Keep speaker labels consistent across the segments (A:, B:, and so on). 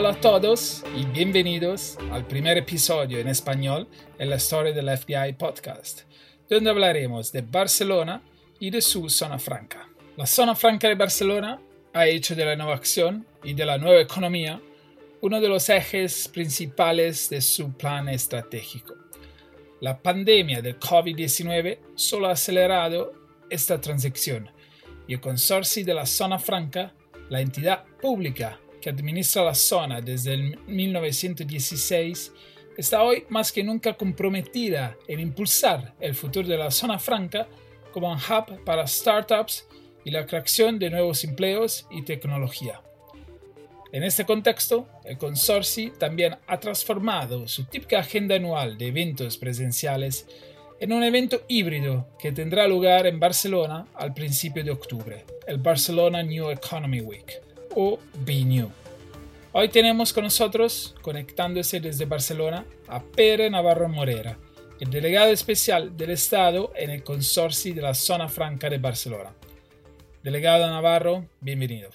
A: Hola a todos y bienvenidos al primer episodio en español en la historia del FDI Podcast, donde hablaremos de Barcelona y de su zona franca. La zona franca de Barcelona ha hecho de la innovación y de la nueva economía uno de los ejes principales de su plan estratégico. La pandemia del COVID-19 solo ha acelerado esta transición y el consorcio de la zona franca, la entidad pública que administra la zona desde el 1916, está hoy más que nunca comprometida en impulsar el futuro de la zona franca como un hub para startups y la creación de nuevos empleos y tecnología. En este contexto, el consorcio también ha transformado su típica agenda anual de eventos presenciales en un evento híbrido que tendrá lugar en Barcelona al principio de octubre, el Barcelona New Economy Week, o BNew. Hoy tenemos con nosotros, conectándose desde Barcelona, a Pere Navarro Morera, el delegado especial del Estado en el consorcio de la Zona Franca de Barcelona. Delegado Navarro, bienvenido.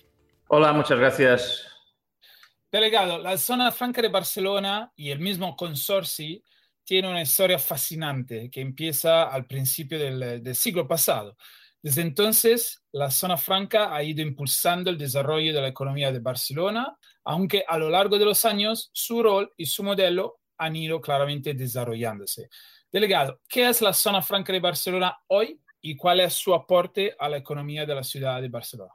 B: Hola, muchas gracias.
A: Delegado, la Zona Franca de Barcelona y el mismo consorcio tiene una historia fascinante que empieza al principio del, del, siglo pasado. Desde entonces, la zona franca ha ido impulsando el desarrollo de la economía de Barcelona, aunque a lo largo de los años su rol y su modelo han ido claramente desarrollándose. Delegado, ¿qué es la zona franca de Barcelona hoy y cuál es su aporte a la economía de la ciudad de Barcelona?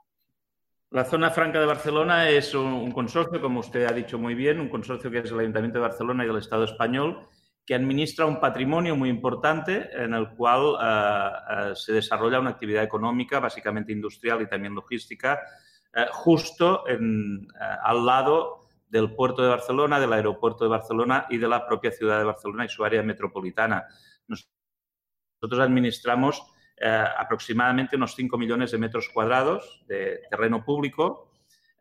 B: La zona franca de Barcelona es un, consorcio, como usted ha dicho muy bien, un consorcio que es el Ayuntamiento de Barcelona y el Estado español, que administra un patrimonio muy importante en el cual uh, uh, se desarrolla una actividad económica, básicamente industrial y también logística, uh, justo al lado del puerto de Barcelona, del aeropuerto de Barcelona y de la propia ciudad de Barcelona y su área metropolitana. Nosotros administramos eh, aproximadamente unos 5 millones de metros cuadrados de terreno público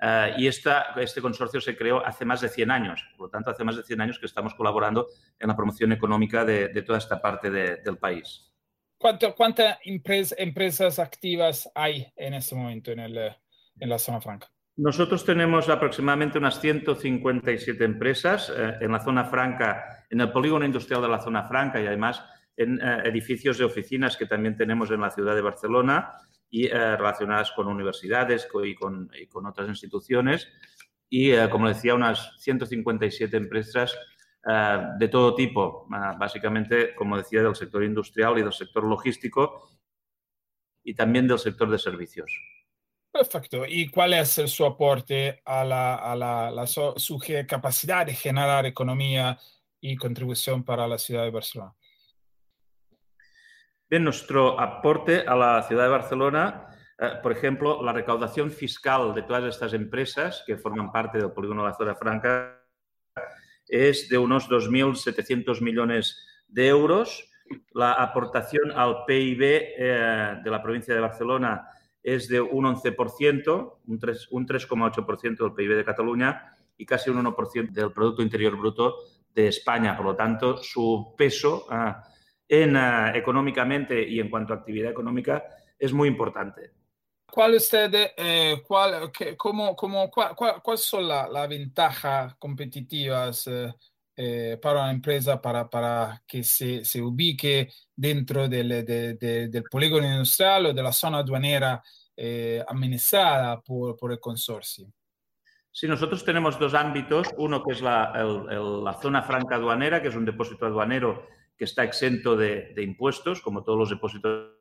B: eh, y esta, este consorcio se creó hace más de 100 años. Por lo tanto, hace más de 100 años que estamos colaborando en la promoción económica de, de toda esta parte de, del país.
A: ¿Cuántas cuánta empresa, empresas activas hay en este momento en, el, en la zona franca?
B: Nosotros tenemos aproximadamente unas 157 empresas eh, en la zona franca, en el polígono industrial de la zona franca y además en eh, edificios de oficinas que también tenemos en la ciudad de Barcelona y eh, relacionadas con universidades y con, y con otras instituciones. Y, eh, como decía, unas 157 empresas eh, de todo tipo, eh, básicamente, como decía, del sector industrial y del sector logístico y también del sector de servicios.
A: Perfecto. ¿Y cuál es su aporte a la, a la, la su, su capacidad de generar economía y contribución para la ciudad de Barcelona?
B: Bien, nuestro aporte a la ciudad de Barcelona, eh, por ejemplo, la recaudación fiscal de todas estas empresas que forman parte del polígono de la zona franca es de unos 2.700 millones de euros. La aportación al PIB eh, de la provincia de Barcelona es de un 11%, un 3,8% del PIB de Cataluña y casi un 1% del Producto Interior Bruto de España. Por lo tanto, su peso eh, en, uh, económicamente y en cuanto a actividad económica es muy importante.
A: ¿Cuál usted, eh, cuál, que, cómo, cómo, cuál, cuál, ¿Cuáles son las la ventajas competitivas eh, eh, para una empresa para, para que se, se ubique dentro del, de, de, del polígono industrial o de la zona aduanera eh, administrada por, por el consorcio?
B: Sí, nosotros tenemos dos ámbitos. Uno que es la, el, el, la zona franca aduanera, que es un depósito aduanero que está exento de, impuestos, como todos los depósitos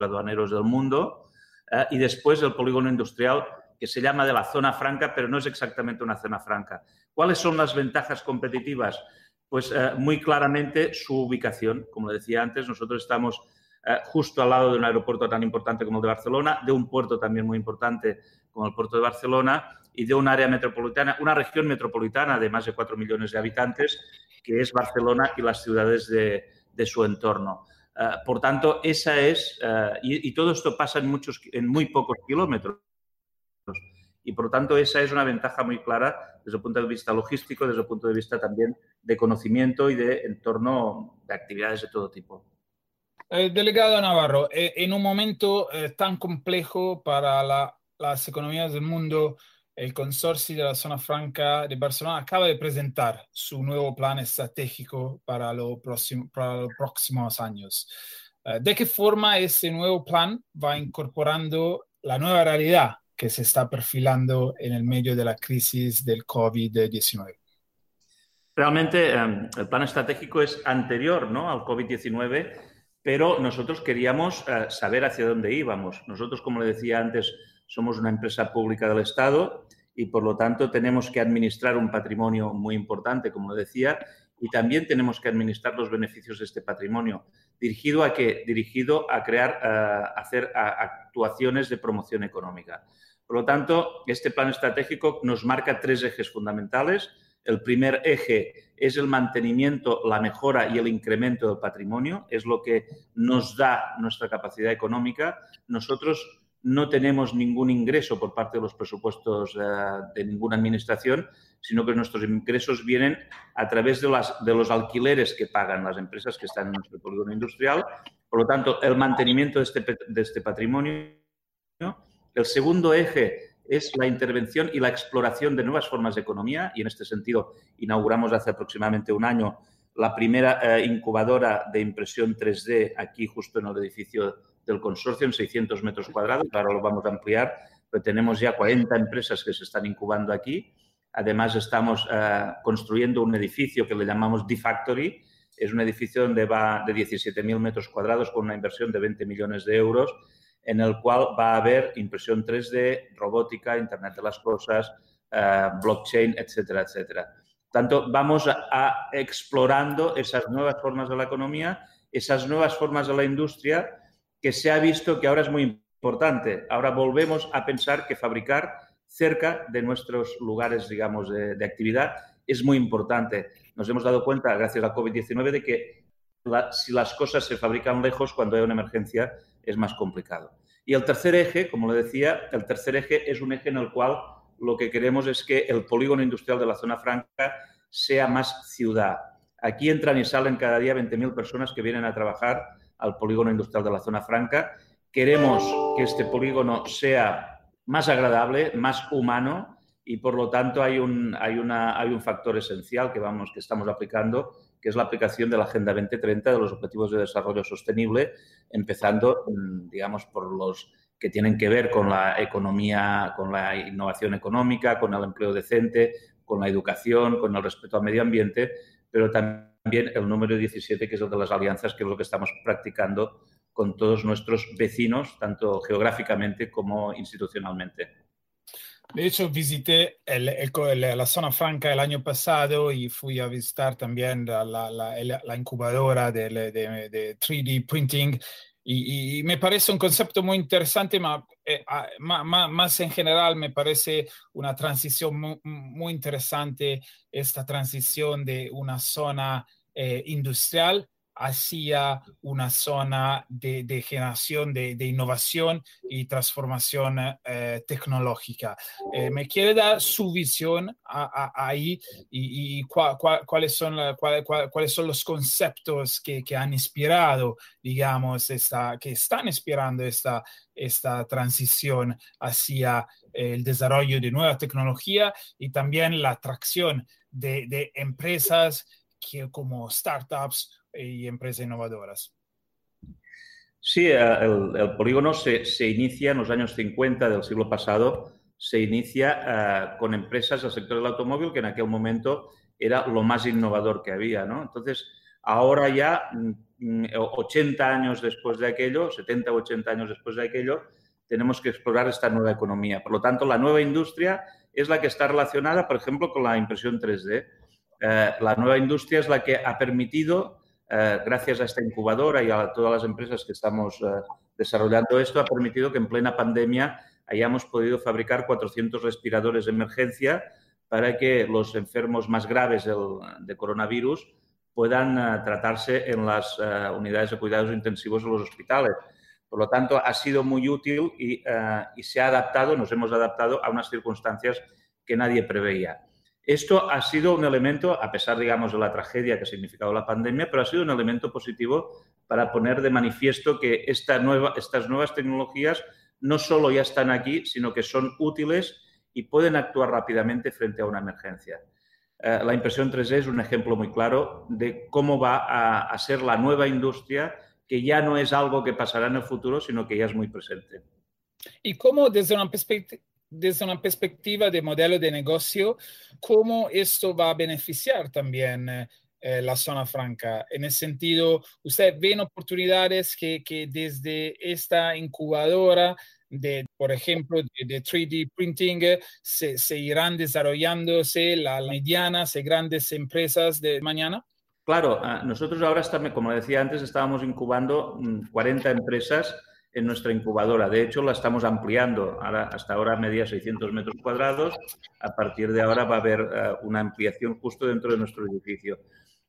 B: aduaneros del mundo, eh, y después el polígono industrial, que se llama de la zona franca, pero no es exactamente una zona franca. ¿Cuáles son las ventajas competitivas? Pues eh, muy claramente su ubicación. Como decía antes, nosotros estamos eh, justo al lado de un aeropuerto tan importante como el de Barcelona, de un puerto también muy importante como el puerto de Barcelona y de un área metropolitana, una región metropolitana de más de 4 millones de habitantes que es Barcelona y las ciudades de, su entorno. Uh, por tanto, esa es, uh, y, todo esto pasa en, muchos, en muy pocos kilómetros. Y por tanto, esa es una ventaja muy clara desde el punto de vista logístico, desde el punto de vista también de conocimiento y de entorno de actividades de todo tipo.
A: Eh, delegado Navarro, eh, en un momento eh, tan complejo para la, las economías del mundo, el consorcio de la zona franca de Barcelona acaba de presentar su nuevo plan estratégico para, lo próximo, para los próximos años. Eh, ¿De qué forma ese nuevo plan va incorporando la nueva realidad que se está perfilando en el medio de la crisis del COVID-19?
B: Realmente em, el plan estratégico es anterior ¿no? al COVID-19, pero nosotros queríamos eh, saber hacia dónde íbamos. Nosotros, como le decía antes, somos una empresa pública del Estado y, por lo tanto, tenemos que administrar un patrimonio muy importante, como decía, y también tenemos que administrar los beneficios de este patrimonio. ¿Dirigido a qué? Dirigido a crear, hacer actuaciones de promoción económica. Por lo tanto, este plan estratégico nos marca tres ejes fundamentales. El primer eje es el mantenimiento, la mejora y el incremento del patrimonio, es lo que nos da nuestra capacidad económica. Nosotros no tenemos ningún ingreso por parte de los presupuestos eh, de ninguna administración, sino que nuestros ingresos vienen a través de, las, de los alquileres que pagan las empresas que están en nuestro polígono industrial. Por lo tanto, el mantenimiento de este, de este patrimonio. El segundo eje es la intervención y la exploración de nuevas formas de economía y en este sentido inauguramos hace aproximadamente un año la primera eh, incubadora de impresión 3D aquí justo en el edificio del consorcio en 600 metros cuadrados. Ahora lo vamos a ampliar, pero tenemos ya 40 empresas que se están incubando aquí. Además, estamos eh, construyendo un edificio que le llamamos D-Factory. Es un edificio donde va de 17.000 metros cuadrados con una inversión de 20 millones de euros, en el cual va a haber impresión 3D, robótica, Internet de las Cosas, eh, blockchain, etcétera, etcétera. Tanto vamos a explorando esas nuevas formas de la economía, esas nuevas formas de la industria que se ha visto que ahora es muy importante. Ahora volvemos a pensar que fabricar cerca de nuestros lugares, digamos, de, actividad es muy importante. Nos hemos dado cuenta, gracias al COVID-19, de que si las cosas se fabrican lejos, cuando hay una emergencia, es más complicado. Y el tercer eje, como le decía, el tercer eje es un eje en el cual lo que queremos es que el polígono industrial de la zona franca sea más ciudad. Aquí entran y salen cada día 20.000 personas que vienen a trabajar al polígono industrial de la zona franca. Queremos que este polígono sea más agradable, más humano y por lo tanto hay un, hay una, hay un factor esencial que, vamos, que estamos aplicando, que es la aplicación de la Agenda 2030 de los Objetivos de Desarrollo Sostenible, empezando, mm, digamos, por los que tienen que ver con la economía, con la innovación económica, con el empleo decente, con la educación, con el respeto al medio ambiente, pero también también el número 17, que es el de las alianzas, que es lo que estamos practicando con todos nuestros vecinos, tanto geográficamente como institucionalmente.
A: De hecho, visité la zona franca el año pasado y fui a visitar también la incubadora de, de, de, 3D printing y, me parece un concepto muy interesante, eh, más en general me parece una transición muy, interesante, esta transición de una zona eh, industrial hacia una zona de, generación de, innovación y transformación eh, tecnológica. Eh, ¿Me quiere dar su visión ahí y, cuáles, son cuáles son los conceptos que, han inspirado, digamos, esta, que están inspirando esta, esta transición hacia el desarrollo de nueva tecnología y también la atracción de, de empresas que, como startups y empresas innovadoras.
B: Sí, eh, el, polígono se, inicia en los años 50 del siglo pasado, se inicia eh, con empresas del sector del automóvil que en aquel momento era lo más innovador que había. ¿no? Entonces, ahora ya, 80 mm, años después de aquello, 70 o 80 años después de aquello, tenemos que explorar esta nueva economía. Por lo tanto, la nueva industria es la que está relacionada, por ejemplo, con la impresión 3D. Eh, la nueva industria es la que ha permitido eh, gracias a esta incubadora y a todas las empresas que estamos eh, desarrollando esto, ha permitido que en plena pandemia hayamos podido fabricar 400 respiradores de emergencia para que los enfermos más graves de coronavirus puedan eh, tratarse en las unidades de cuidados intensivos de los hospitales. Por lo tanto, ha sido muy útil y, y se ha adaptado, nos hemos adaptado a unas circunstancias que nadie preveía. Esto ha sido un elemento, a pesar, digamos, de la tragedia que ha significado la pandemia, pero ha sido un elemento positivo para poner de manifiesto que esta nueva, estas nuevas tecnologías no solo ya están aquí, sino que son útiles y pueden actuar rápidamente frente a una emergencia. Eh, la impresión 3D es un ejemplo muy claro de cómo va a, ser la nueva industria, que ya no es algo que pasará en el futuro, sino que ya es muy presente.
A: Y cómo desde una perspectiva desde una perspectiva de modelo de negocio, cómo esto va a beneficiar también eh, la zona franca. En ese sentido, ¿usted ven oportunidades que, que desde esta incubadora de, por ejemplo, de, 3D printing, se, se, irán desarrollándose las medianas y grandes empresas de mañana?
B: Claro, ah, nosotros ahora, como decía antes, estábamos incubando 40 mm, empresas en nuestra incubadora. De hecho, la estamos ampliando. Ahora, hasta ahora media 600 metros cuadrados. A partir de ahora va a haber ah, una ampliación justo dentro de nuestro edificio.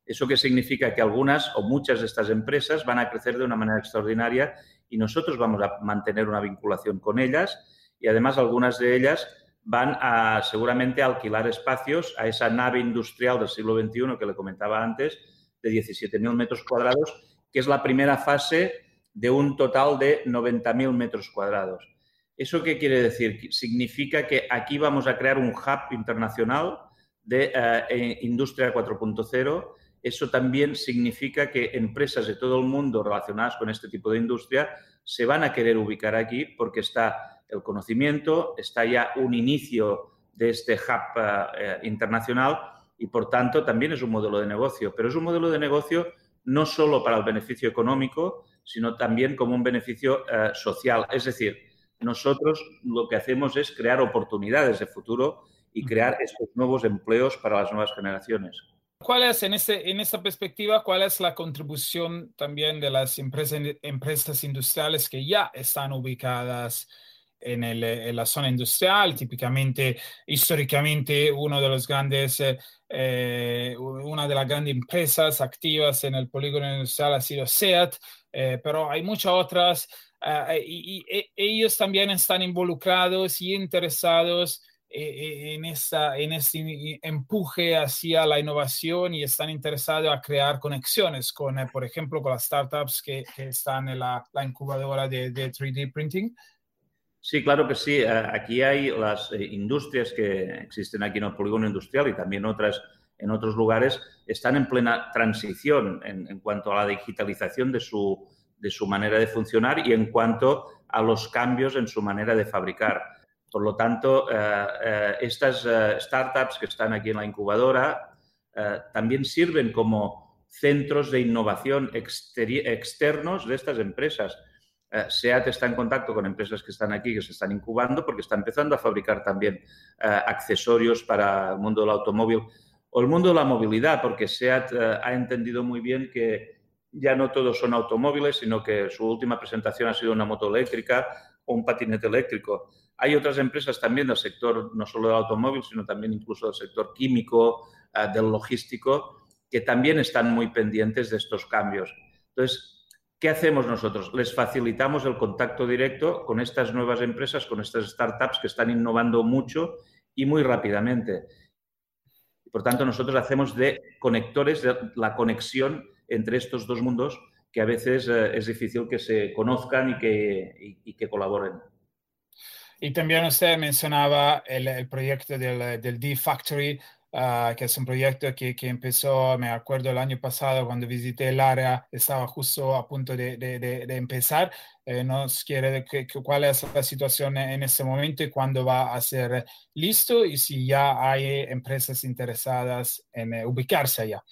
B: ¿Eso qué significa? Que algunas o muchas de estas empresas van a crecer de una manera extraordinaria y nosotros vamos a mantener una vinculación con ellas y además algunas de ellas van a seguramente a alquilar espacios a esa nave industrial del siglo XXI que le comentaba antes, de 17.000 metros cuadrados, que es la primera fase de un total de 90.000 metros cuadrados. ¿Eso qué quiere decir? Significa que aquí vamos a crear un hub internacional de eh, industria 4.0 eso también significa que empresas de todo el mundo relacionadas con este tipo de industria se van a querer ubicar aquí porque está el conocimiento, está ya un inicio de este hub eh, internacional y por tanto también es un modelo de negocio. Pero es un modelo de negocio no solo para el beneficio económico, sino también como un beneficio eh, social. Es decir, nosotros lo que hacemos es crear oportunidades de futuro y crear estos nuevos empleos para las nuevas generaciones.
A: ¿Cuál es, en, ese, en esta perspectiva, cuál es la contribución también de las empresas, empresas industriales que ya están ubicadas en, el, en la zona industrial? Típicamente, históricamente, uno de los grandes, eh, eh, una de las grandes empresas activas en el polígono industrial ha sido SEAT, eh, pero hay muchas otras y, y ellos también están involucrados y interesados eh, en, esta, en este empuje hacia la innovación y están interesados a crear conexiones con, eh, por ejemplo, con las startups que, que están en la, la incubadora de, de, 3D printing?
B: Sí, claro que sí. Eh, aquí hay las industrias que existen aquí en el polígono industrial y también otras en otros lugares, están en plena transición en, cuanto a la digitalización de su, de su manera de funcionar y en cuanto a los cambios en su manera de fabricar. Por lo tanto, eh, eh, estas eh, startups que están aquí en la incubadora también sirven como centros de innovación externos de estas empresas. SEAT está en contacto con empresas que están aquí, que se están incubando, porque está empezando a fabricar también accesorios para el mundo del automóvil o el mundo de la movilidad, porque SEAT ha entendido muy bien que ya no todos son automóviles, sino que su última presentación ha sido una moto eléctrica o un patinete eléctrico. Hay otras empresas también del sector, no solo del automóvil, sino también incluso del sector químico, eh, del logístico, que también están muy pendientes de estos cambios. Entonces, ¿qué hacemos nosotros? Les facilitamos el contacto directo con estas nuevas empresas, con estas startups que están innovando mucho y muy rápidamente. Por tanto, nosotros hacemos de conectores, la conexión entre estos dos mundos que a veces eh, es difícil que se conozcan y que, y que colaboren.
A: Y también usted mencionaba el, proyecto del, del D-Factory, uh, que es un proyecto que, que, empezó, me acuerdo, el año pasado cuando visité el área, estaba justo a punto de, de, de empezar. Eh, ¿Nos quiere que, cuál es la situación en este momento y cuándo va a ser listo y si ya hay empresas interesadas en uh, ubicarse allá?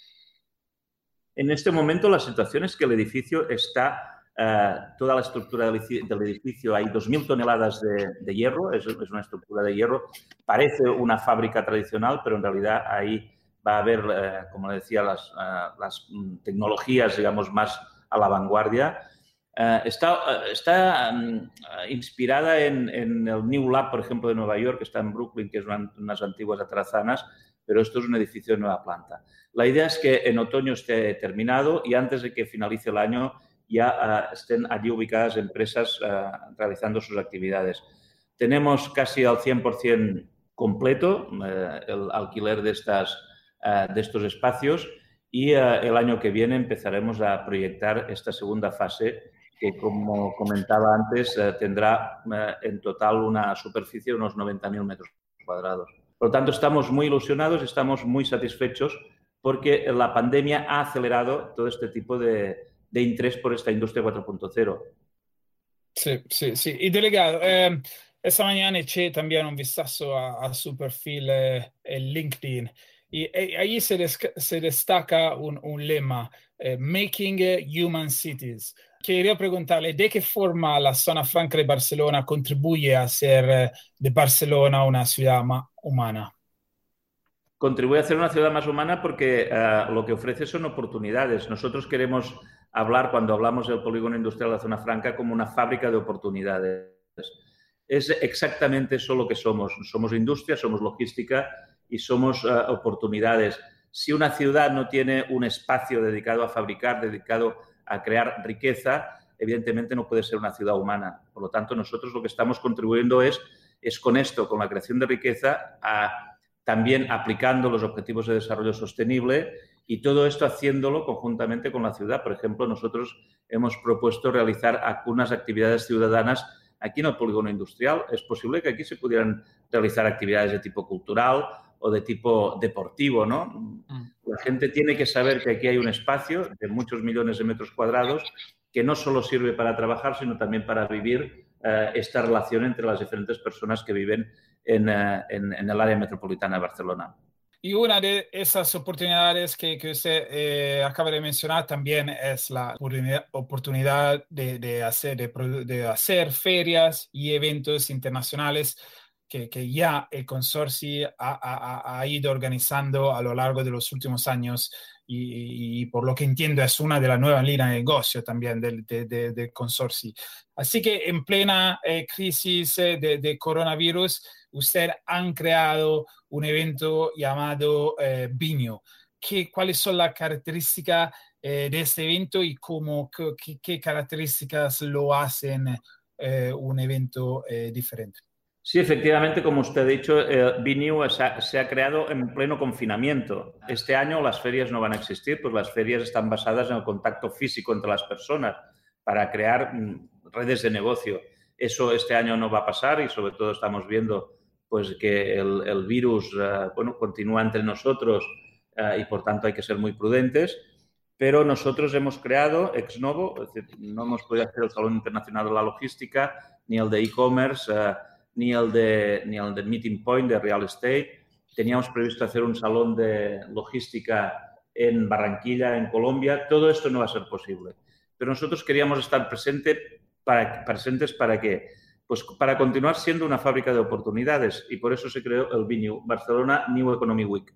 B: En este momento la situación es que el edificio está eh, toda la estructura del, edificio, hay 2.000 toneladas de, hierro, es, una estructura de hierro, parece una fábrica tradicional, pero en realidad ahí va a haber, eh, como decía, las, eh, las, tecnologías, digamos, más a la vanguardia. está, mm, inspirada en, en, el New Lab, por ejemplo, de Nueva York, que está en Brooklyn, que es unas antiguas atrazanas, pero esto es un edificio de nueva planta. La idea es que en otoño esté terminado y antes de que finalice el año ya estén allí ubicadas empresas uh, realizando sus actividades. Tenemos casi al 100% completo uh, el alquiler de, estas, de estos espacios y el año que viene empezaremos a proyectar esta segunda fase que, como comentaba antes, tendrá en total una superficie de unos 90.000 metros cuadrados. Por lo tanto, estamos muy ilusionados, estamos muy satisfechos porque la pandemia ha acelerado todo este tipo de, de interés por esta industria 4.0.
A: Sí, sí, sí. Y delegado, eh, esta mañana eché también un vistazo a, a su perfil eh, en LinkedIn y eh, ahí se, des, se destaca un, un lema, eh, Making Human Cities. Quería preguntarle, ¿de qué forma la zona franca de Barcelona contribuye a hacer eh, de Barcelona una ciudad más humana?
B: Contribuye a hacer una ciudad más humana porque uh, lo que ofrece son oportunidades. Nosotros queremos hablar, cuando hablamos del polígono industrial de la zona franca, como una fábrica de oportunidades. Es exactamente eso lo que somos. Somos industria, somos logística y somos uh, oportunidades. Si una ciudad no tiene un espacio dedicado a fabricar, dedicado a crear riqueza, evidentemente no puede ser una ciudad humana. Por lo tanto, nosotros lo que estamos contribuyendo es, es con esto, con la creación de riqueza, a, también aplicando los objetivos de desarrollo sostenible y todo esto haciéndolo conjuntamente con la ciudad. Por ejemplo, nosotros hemos propuesto realizar algunas actividades ciudadanas aquí en el polígono industrial. Es posible que aquí se pudieran realizar actividades de tipo cultural o de tipo deportivo, ¿no? Mm. La gente tiene que saber que aquí hay un espacio de muchos millones de metros cuadrados que no solo sirve para trabajar, sino también para vivir eh, esta relación entre las diferentes personas que viven en, eh, en, en, el área metropolitana de Barcelona.
A: Y una de esas oportunidades que, que usted eh, acaba de mencionar también es la oportunidad de, de hacer, de, de hacer ferias y eventos internacionales que, que ya el consorcio ha, ha, ha, ido organizando a lo largo de los últimos años y, y, por lo que entiendo es una de las nuevas líneas de negocio también del, de, de, del consorcio. Así que en plena eh, crisis eh, de, coronavirus, ustedes han creado un evento llamado eh. ¿Qué, ¿Cuáles son las características eh, de este evento y cómo, qué, características lo hacen eh, un evento diferente?
B: Sí, efectivamente, como usted ha dicho, eh, BNew se ha, se ha, creado en pleno confinamiento. Este año las ferias no van a existir, pues las ferias están basadas en el contacto físico entre las personas para crear mm, redes de negocio. Eso este año no va a pasar y sobre todo estamos viendo pues que el, el virus uh, bueno, continúa entre nosotros uh, y por tanto hay que ser muy prudentes. Pero nosotros hemos creado ex novo, es decir, no hemos podido hacer el Salón Internacional de la Logística ni el de e-commerce. Uh, ni el, de, ni el de Meeting Point de Real Estate. Teníamos previsto hacer un salón de logística en Barranquilla, en Colombia. Todo esto no va a ser posible. Pero nosotros queríamos estar presente para, presentes para qué? Pues para continuar siendo una fábrica de oportunidades y por eso se creó el BNew, Barcelona New Economy Week.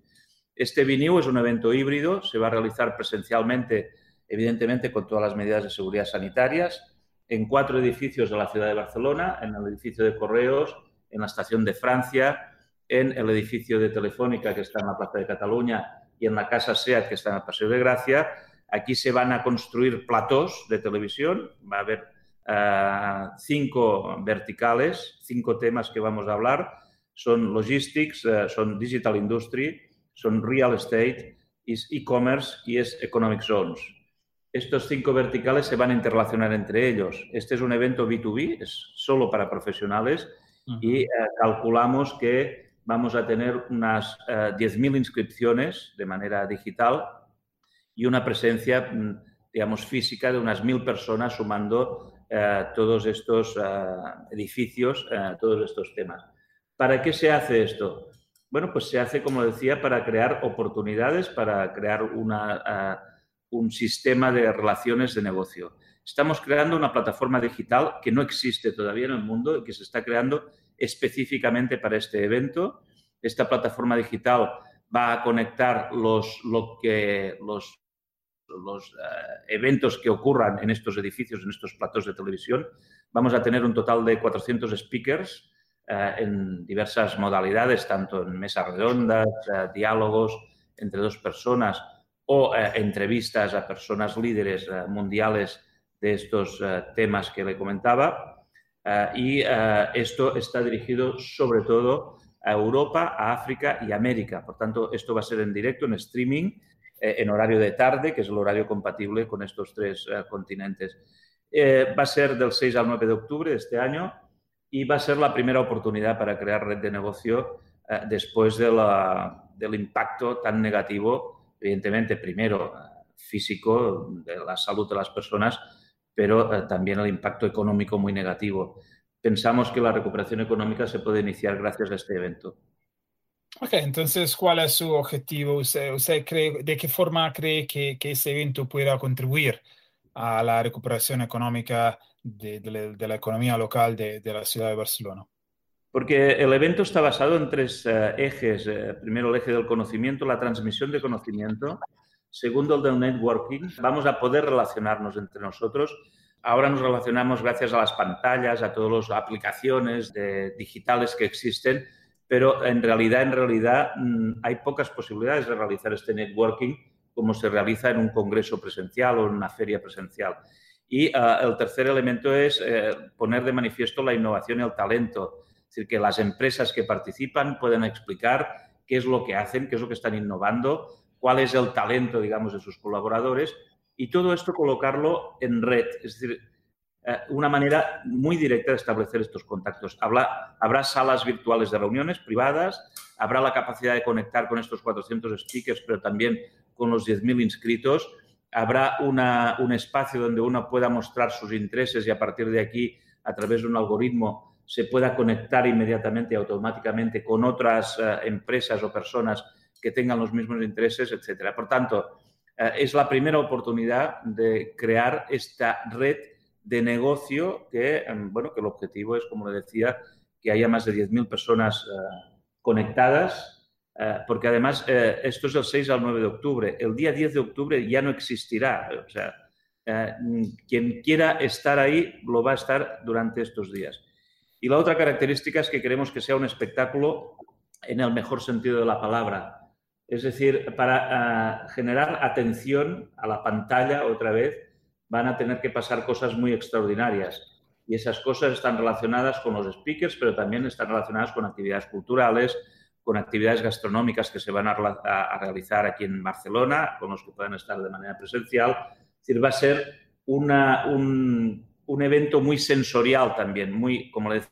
B: Este BNew es un evento híbrido, se va a realizar presencialmente, evidentemente con todas las medidas de seguridad sanitarias, en cuatro edificios de la ciudad de Barcelona, en el edificio de Correos, en la estación de Francia, en el edificio de Telefónica que está en la Plaza de Cataluña y en la Casa SEAT que está en el Paseo de Gracia. Aquí se van a construir platós de televisión, va a haber uh, cinco verticales, cinco temas que vamos a hablar. Son logistics, uh, son digital industry, son real estate, es e-commerce y es economic zones estos cinco verticales se van a interrelacionar entre ellos. Este es un evento B2B, es solo para profesionales uh -huh. y eh, calculamos que vamos a tener unas eh, 10.000 inscripciones de manera digital y una presencia, mm, digamos, física de unas 1.000 personas sumando eh, todos estos eh, edificios, eh, todos estos temas. ¿Para qué se hace esto? Bueno, pues se hace, como decía, para crear oportunidades, para crear una eh, un sistema de relaciones de negocio. Estamos creando una plataforma digital que no existe todavía en el mundo y que se está creando específicamente para este evento. Esta plataforma digital va a conectar los, lo que, los, los uh, eventos que ocurran en estos edificios, en estos platos de televisión. Vamos a tener un total de 400 speakers uh, en diversas modalidades, tanto en mesas redondas, uh, diálogos entre dos personas, o eh, entrevistas a personas líderes eh, mundiales de estos eh, temas que le comentaba. Eh, y eh, esto está dirigido sobre todo a Europa, a África y América. Por tanto, esto va a ser en directo, en streaming, eh, en horario de tarde, que es el horario compatible con estos tres continentes. va a ser del 6 al 9 de octubre de este año y va a ser la primera oportunidad para crear red de negocio eh, después del impacto tan negativo, evidentemente, primero físico, de la salud de las personas, pero también el impacto económico muy negativo. Pensamos que la recuperación económica se puede iniciar gracias a este evento.
A: Ok, entonces, ¿cuál es su objetivo? ¿Usted, cree, de qué forma cree que, que ese evento pueda contribuir a la recuperación económica de, la, economía local de, la ciudad de Barcelona?
B: Porque el evento está basado en tres eh, ejes. Eh, primero, el eje del conocimiento, la transmisión de conocimiento. Segundo, el del networking. Vamos a poder relacionarnos entre nosotros. Ahora nos relacionamos gracias a las pantallas, a todas las aplicaciones digitales que existen, pero en realidad, en realidad, mm, hay pocas posibilidades de realizar este networking como se realiza en un congreso presencial o en una feria presencial. Y ah, el tercer elemento es eh, poner de manifiesto la innovación y el talento. Es decir, que las empresas que participan pueden explicar qué es lo que hacen, qué es lo que están innovando, cuál es el talento, digamos, de sus colaboradores y todo esto colocarlo en red. Es decir, eh, una manera muy directa de establecer estos contactos. Habrá, habrá salas virtuales de reuniones privadas, habrá la capacidad de conectar con estos 400 speakers, pero también con los 10.000 inscritos. Habrá un espacio donde uno pueda mostrar sus intereses y a partir de aquí, a través de un algoritmo, se pueda conectar inmediatamente y automáticamente con otras eh, empresas o personas que tengan los mismos intereses, etcétera. Por tanto, eh, es la primera oportunidad de crear esta red de negocio que, em, bueno, que el objetivo es, como le decía, que haya más de 10.000 personas eh, conectadas eh, porque además eh, esto es del 6 al 9 de octubre. El día 10 de octubre ya no existirá. O sea, eh, quien quiera estar ahí lo va a estar durante estos días. Y la otra característica es que queremos que sea un espectáculo en el mejor sentido de la palabra. Es decir, para generar atención a la pantalla otra vez, van a tener que pasar cosas muy extraordinarias. Y esas cosas están relacionadas con los speakers, pero también están relacionadas con actividades culturales, con actividades gastronómicas que se van a, realizar aquí en Barcelona, con los que puedan estar de manera presencial. Es decir, va a ser una, un, un, evento muy sensorial también, muy, como le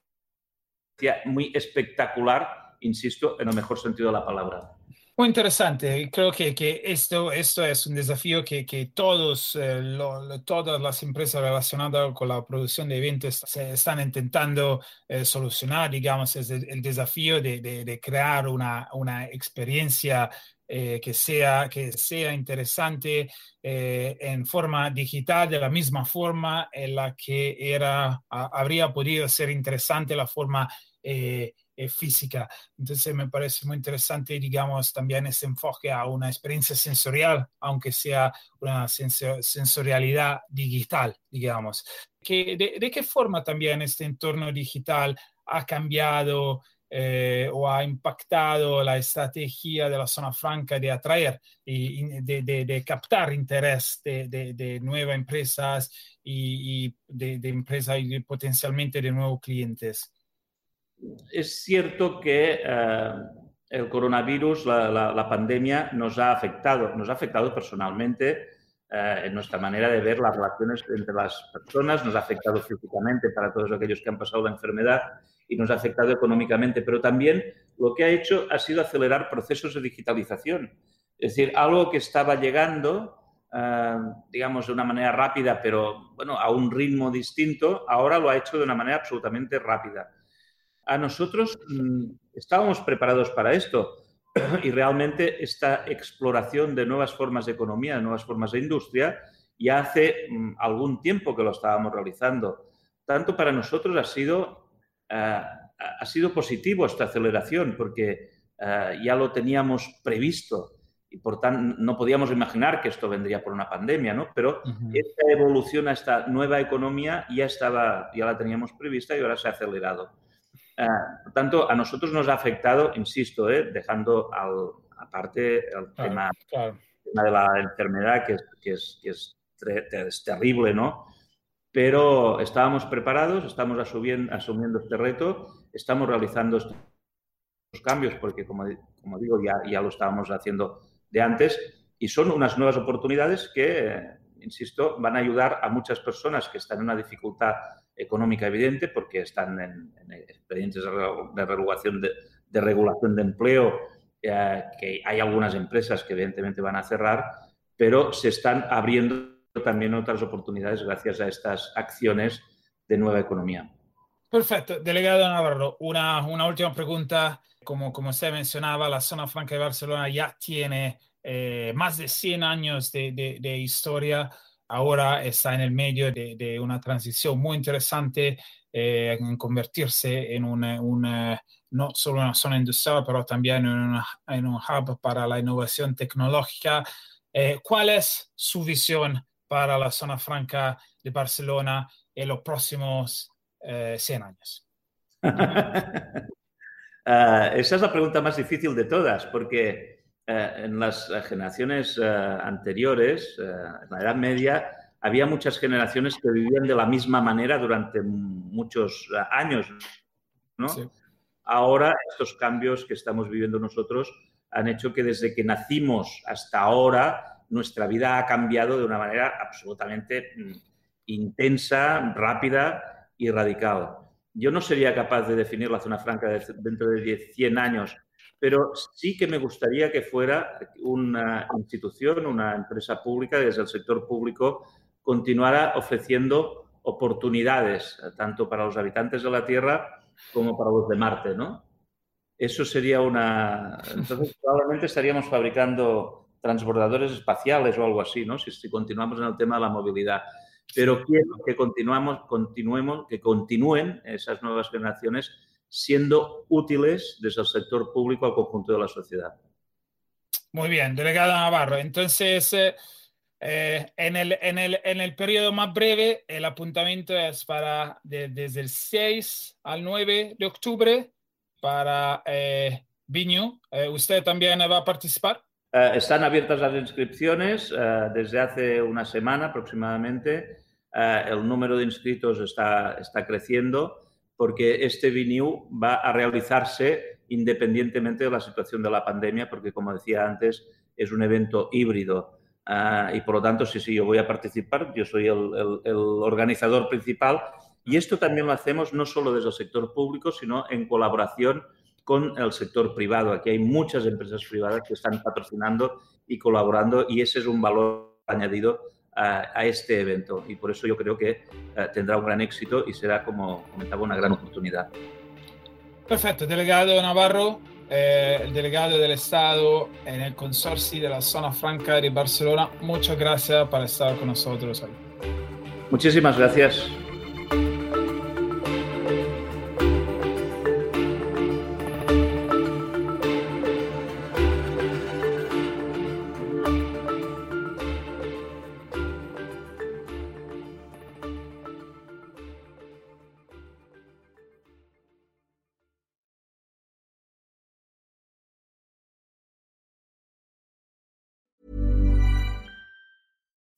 B: decía, muy espectacular, insisto, en el mejor sentido de la palabra.
A: Muy interesante. Creo que, que esto, esto es un desafío que, que todos, eh, todas las empresas relacionadas con la producción de eventos se están intentando eh, solucionar. Digamos, es el, desafío de, de, crear una, una experiencia eh, que, sea, que sea interesante en forma digital, de la misma forma en la que era, habría podido ser interesante la forma eh, física. Entonces me parece muy interesante, digamos, también ese enfoque a una experiencia sensorial, aunque sea una sensorialidad digital, digamos. Que, de, qué forma también este entorno digital ha cambiado eh, o ha impactado la estrategia de la zona franca de atraer y de, de, captar interés de, nuevas empresas y, y de, empresas potencialmente de nuevos clientes?
B: Es cierto que eh, el coronavirus, la, pandemia, nos ha afectado, nos ha afectado personalmente eh, en nuestra manera de ver las relaciones entre las personas, nos ha afectado físicamente para todos aquellos que han pasado la enfermedad y nos ha afectado económicamente, pero también lo que ha hecho ha sido acelerar procesos de digitalización. Es decir, algo que estaba llegando, eh, digamos, de una manera rápida, pero bueno, a un ritmo distinto, ahora lo ha hecho de una manera absolutamente rápida a nosotros mm, estábamos preparados para esto y realmente esta exploración de nuevas formas de economía, de nuevas formas de industria, ya hace mm, algún tiempo que lo estábamos realizando. Tanto para nosotros ha sido, eh, ha sido positivo esta aceleración porque eh, ya lo teníamos previsto y por tanto no podíamos imaginar que esto vendría por una pandemia, ¿no? Pero esta evolución a esta nueva economía ya estaba, ya la teníamos prevista y ahora se ha acelerado. Eh, por tanto, a nosotros nos ha afectado, insisto, eh, dejando al, aparte el tema, de la enfermedad, que, es, que es, terrible, ¿no? Pero estábamos preparados, estamos asumiendo, asumiendo este reto, estamos realizando estos cambios, porque como, como digo, ya, ya lo estábamos haciendo de antes, y son unas nuevas oportunidades que, insisto, van a ayudar a muchas personas que están en una dificultad económica evidente porque están en, expedientes de regulación de, de regulación de empleo, eh, que hay algunas empresas que evidentemente van a cerrar, pero se están abriendo también otras oportunidades gracias a estas acciones de nueva economía.
A: Perfecto. Delegado Navarro, una, una última pregunta. Como, como usted mencionaba, la zona franca de Barcelona ya tiene eh, más de 100 años de, de, historia. Ahora está en el medio de, de una transición muy interesante eh, en convertirse en una, una, no solo una zona industrial, pero también en, una, en un hub para la innovación tecnológica. Eh, ¿Cuál es su visión para la zona franca de Barcelona en los próximos 100 años?
B: uh, esa es la pregunta más difícil de todas, porque eh, en las eh, generaciones eh, anteriores, en la Edad Media, había muchas generaciones que vivían de la misma manera durante muchos años. ¿no? Ahora, estos cambios que estamos viviendo nosotros han hecho que desde que nacimos hasta ahora, nuestra vida ha cambiado de una manera absolutamente mm, intensa, rápida y radical. Yo no sería capaz de definir la zona franca dentro de 100 años pero sí que me gustaría que fuera una institución, una empresa pública, desde el sector público, continuara ofreciendo oportunidades, tanto para los habitantes de la Tierra como para los de Marte, ¿no? Eso sería una... Entonces, probablemente estaríamos fabricando transbordadores espaciales o algo así, ¿no? Si, si continuamos en el tema de la movilidad. Pero quiero que continuamos, continuemos, que continúen esas nuevas generaciones siendo útiles desde el sector público al conjunto de la sociedad.
A: Muy bien, delegado Navarro. Entonces, eh, eh, en, el, en, el, en, el, periodo más breve, el apuntamiento es para desde el 6 al 9 de octubre para eh, Viñu. Eh, ¿Usted también va a participar?
B: están abiertas las inscripciones desde hace una semana aproximadamente. el número de inscritos está, está creciendo porque este Viniu va a realizarse independientemente de la situación de la pandemia, porque como decía antes, es un evento híbrido. Uh, y por lo tanto, sí, sí, yo voy a participar, yo soy el, el, organizador principal y esto también lo hacemos no solo desde el sector público, sino en colaboración con el sector privado. Aquí hay muchas empresas privadas que están patrocinando y colaborando y ese es un valor añadido a, a, este evento y por eso yo creo que uh, tendrá un gran éxito y será, como comentaba, una gran oportunidad.
A: Perfecto, delegado Navarro, eh, el delegado del Estado en el consorcio de la zona franca de Barcelona, muchas gracias por estar con nosotros hoy.
B: Muchísimas gracias.